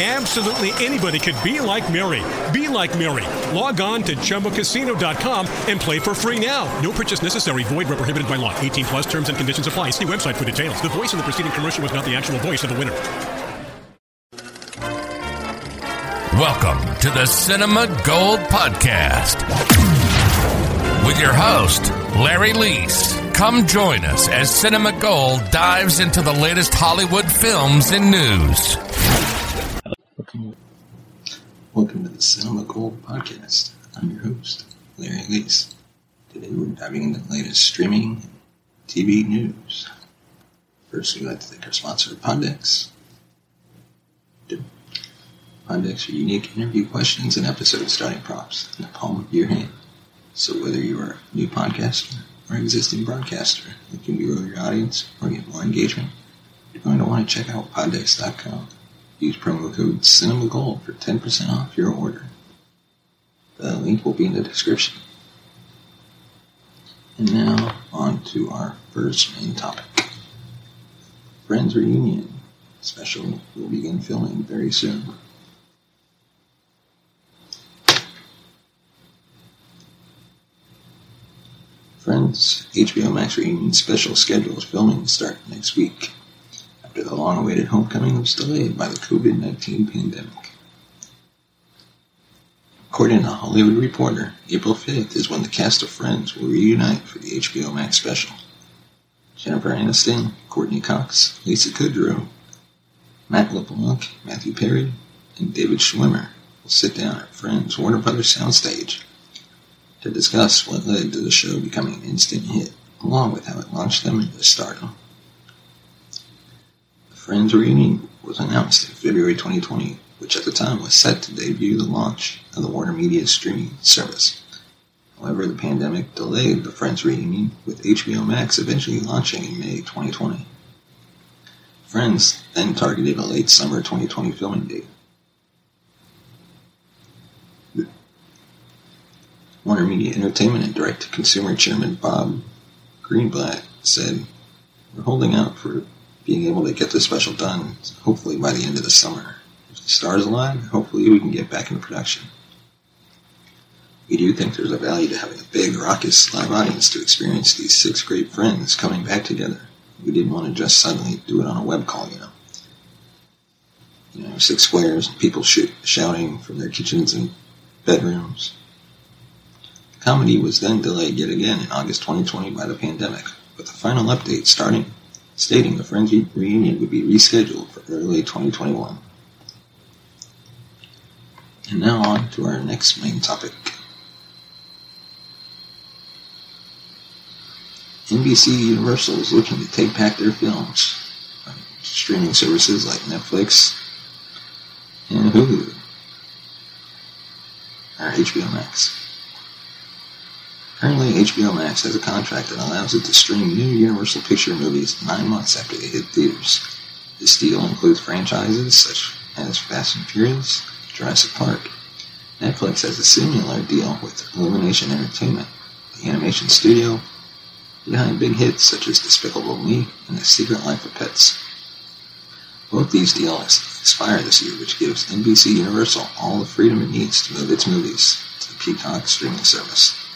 Absolutely anybody could be like Mary. Be like Mary. Log on to ChumbaCasino.com and play for free now. No purchase necessary. Void where prohibited by law. 18 plus terms and conditions apply. See website for details. The voice in the preceding commercial was not the actual voice of the winner. Welcome to the Cinema Gold Podcast with your host, Larry Leese. Come join us as Cinema Gold dives into the latest Hollywood films and news. Welcome to the Cinema Gold Podcast. I'm your host, Larry Leese. Today we're diving into the latest streaming and TV news. First, we'd like to thank our sponsor, Pondex. Pondex are unique interview questions and episode starting prompts in the palm of your hand. So whether you are a new podcaster or existing broadcaster looking to grow your audience or get more engagement, you're going to want to check out Pondex.com. Use promo code CinemaGold for 10% off your order. The link will be in the description. And now, on to our first main topic. Friends Reunion special will begin filming very soon. Friends HBO Max Reunion special schedule is filming start next week after the long awaited homecoming was delayed by the COVID 19 pandemic. According to Hollywood Reporter, April 5th is when the cast of Friends will reunite for the HBO Max special. Jennifer Aniston, Courteney Cox, Lisa Kudrow, Matt LeBlanc, Matthew Perry, and David Schwimmer will sit down at Friends Warner Brothers soundstage to discuss what led to the show becoming an instant hit, along with how it launched them into stardom. Friends reunion was announced in February 2020, which at the time was set to debut the launch of the Warner Media streaming service. However, the pandemic delayed the Friends reunion, with HBO Max eventually launching in May 2020. Friends then targeted a late summer 2020 filming date. Warner Media Entertainment and Direct to Consumer Chairman Bob Greenblatt said, We're holding out for being able to get this special done, hopefully by the end of the summer. If the stars align, hopefully we can get back into production. We do think there's a value to having a big, raucous live audience to experience these six great friends coming back together. We didn't want to just suddenly do it on a web call, you know. You know, six squares, people sh- shouting from their kitchens and bedrooms. Comedy was then delayed yet again in August 2020 by the pandemic, with the final update starting stating the Friends reunion would be rescheduled for early 2021. And now on to our next main topic. NBC Universal is looking to take back their films. On streaming services like Netflix and Hulu. or HBO Max. Currently, HBO Max has a contract that allows it to stream new Universal Picture movies nine months after they hit theaters. This deal includes franchises such as Fast and Furious, Jurassic Park. Netflix has a similar deal with Illumination Entertainment, the animation studio behind big hits such as Despicable Me and The Secret Life of Pets. Both these deals expire this year, which gives NBC Universal all the freedom it needs to move its movies to the Peacock streaming service.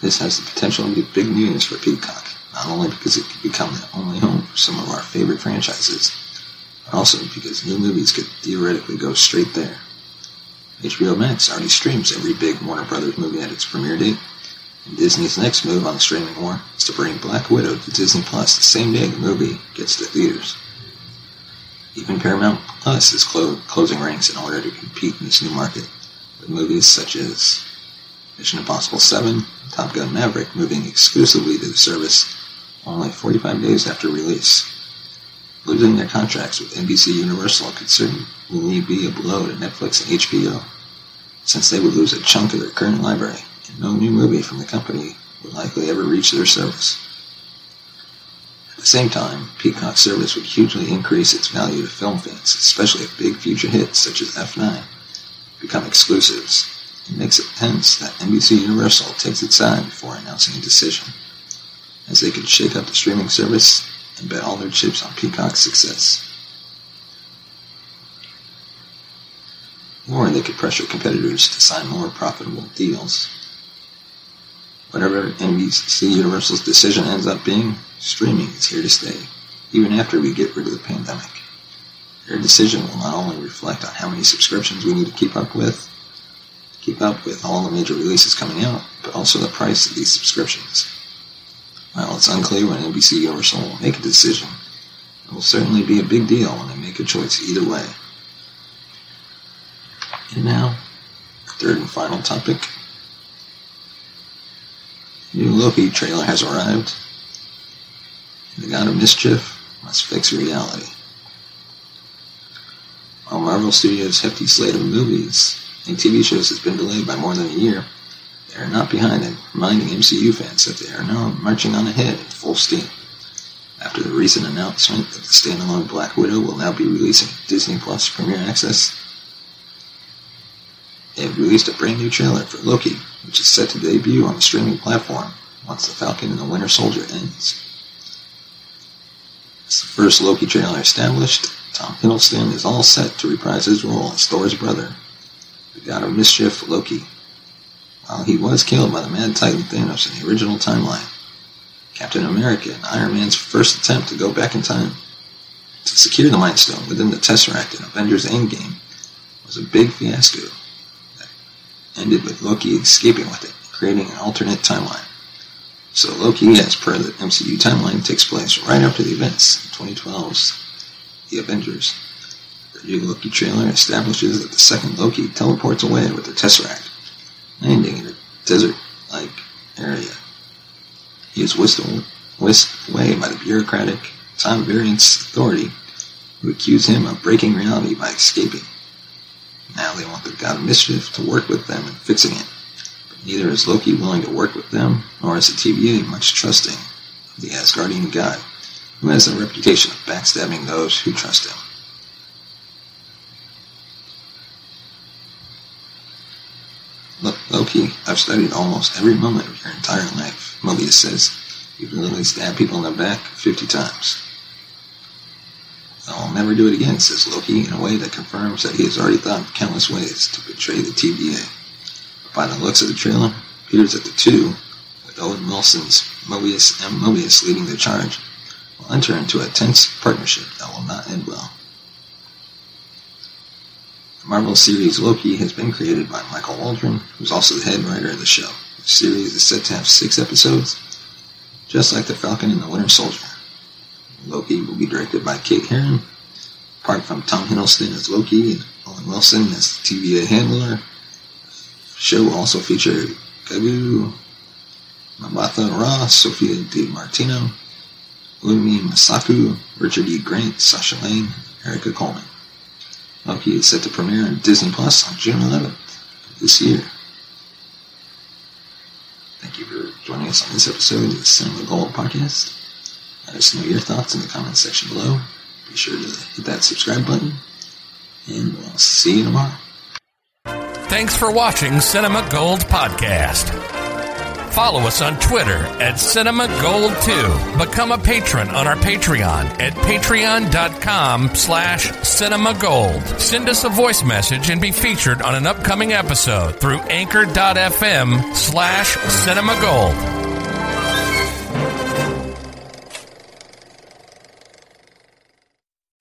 This has the potential to be big news for Peacock, not only because it could become the only home for some of our favorite franchises, but also because new movies could theoretically go straight there. HBO Max already streams every big Warner Brothers movie at its premiere date, and Disney's next move on the streaming war is to bring Black Widow to Disney Plus the same day the movie gets to theaters. Even Paramount Plus is clo- closing ranks in order to compete in this new market, with movies such as Mission Impossible 7, Top Gun Maverick moving exclusively to the service only 45 days after release. Losing their contracts with NBC Universal could certainly be a blow to Netflix and HBO, since they would lose a chunk of their current library, and no new movie from the company would likely ever reach their service. At the same time, Peacock's service would hugely increase its value to film fans, especially if big future hits such as F9 become exclusives it makes it tense that NBC Universal takes its time before announcing a decision, as they could shake up the streaming service and bet all their chips on Peacock's success. Or they could pressure competitors to sign more profitable deals. Whatever NBC Universal's decision ends up being, streaming is here to stay, even after we get rid of the pandemic. Their decision will not only reflect on how many subscriptions we need to keep up with, keep up with all the major releases coming out, but also the price of these subscriptions. While it's unclear when NBC Universal will make a decision, it will certainly be a big deal when they make a choice either way. And now, third and final topic. new Loki trailer has arrived. The God of Mischief must fix reality. While Marvel Studios' hefty slate of movies and TV shows has been delayed by more than a year, they are not behind in reminding MCU fans that they are now marching on ahead in full steam. After the recent announcement that the standalone Black Widow will now be releasing Disney Plus Premier Access, they have released a brand new trailer for Loki, which is set to debut on the streaming platform once The Falcon and the Winter Soldier ends. As the first Loki trailer established, Tom Hiddleston is all set to reprise his role as Thor's brother the god of mischief, Loki. While he was killed by the Mad Titan Thanos in the original timeline, Captain America and Iron Man's first attempt to go back in time to secure the Mind Stone within the Tesseract in Avengers Endgame was a big fiasco that ended with Loki escaping with it, creating an alternate timeline. So Loki, as per the MCU timeline, takes place right after the events in 2012's The Avengers. The Loki trailer establishes that the second Loki teleports away with the Tesseract, landing in a desert-like area. He is whisked, whisked away by the bureaucratic time variance authority who accuse him of breaking reality by escaping. Now they want the God of Mischief to work with them in fixing it. But neither is Loki willing to work with them, nor is the TVA much trusting of the Asgardian god, who has a reputation of backstabbing those who trust him. Look, Loki, I've studied almost every moment of your entire life, Mobius says. You've literally stabbed people in the back 50 times. I'll never do it again, says Loki, in a way that confirms that he has already thought of countless ways to betray the TVA. By the looks of the trailer, Peter's at the two, with Owen Wilson's Mobius and Mobius leading the charge, will enter into a tense partnership that will not end well. Marvel series Loki has been created by Michael Waldron, who's also the head writer of the show. The series is set to have six episodes, just like The Falcon and the Winter Soldier. Loki will be directed by Kate Herron. Apart from Tom Hiddleston as Loki and Owen Wilson as the TVA handler, the show will also feature Gugu, Mabatha Ross, Sophia Di Martino, Wunmi Mosaku, Richard E. Grant, Sasha Lane, Erika Coleman. Loki is set to premiere on Disney Plus on June 11th. of this year. Thank you for joining us on this episode of the Cinema Gold podcast. Let us know your thoughts in the comments section below. Be sure to hit that subscribe button, and we'll see you tomorrow. Thanks for watching Cinema Gold Podcast. Follow us on Twitter at Cinema Gold 2. Become a patron on our Patreon at patreon.com slash cinema gold. Send us a voice message and be featured on an upcoming episode through anchor.fm slash cinema gold.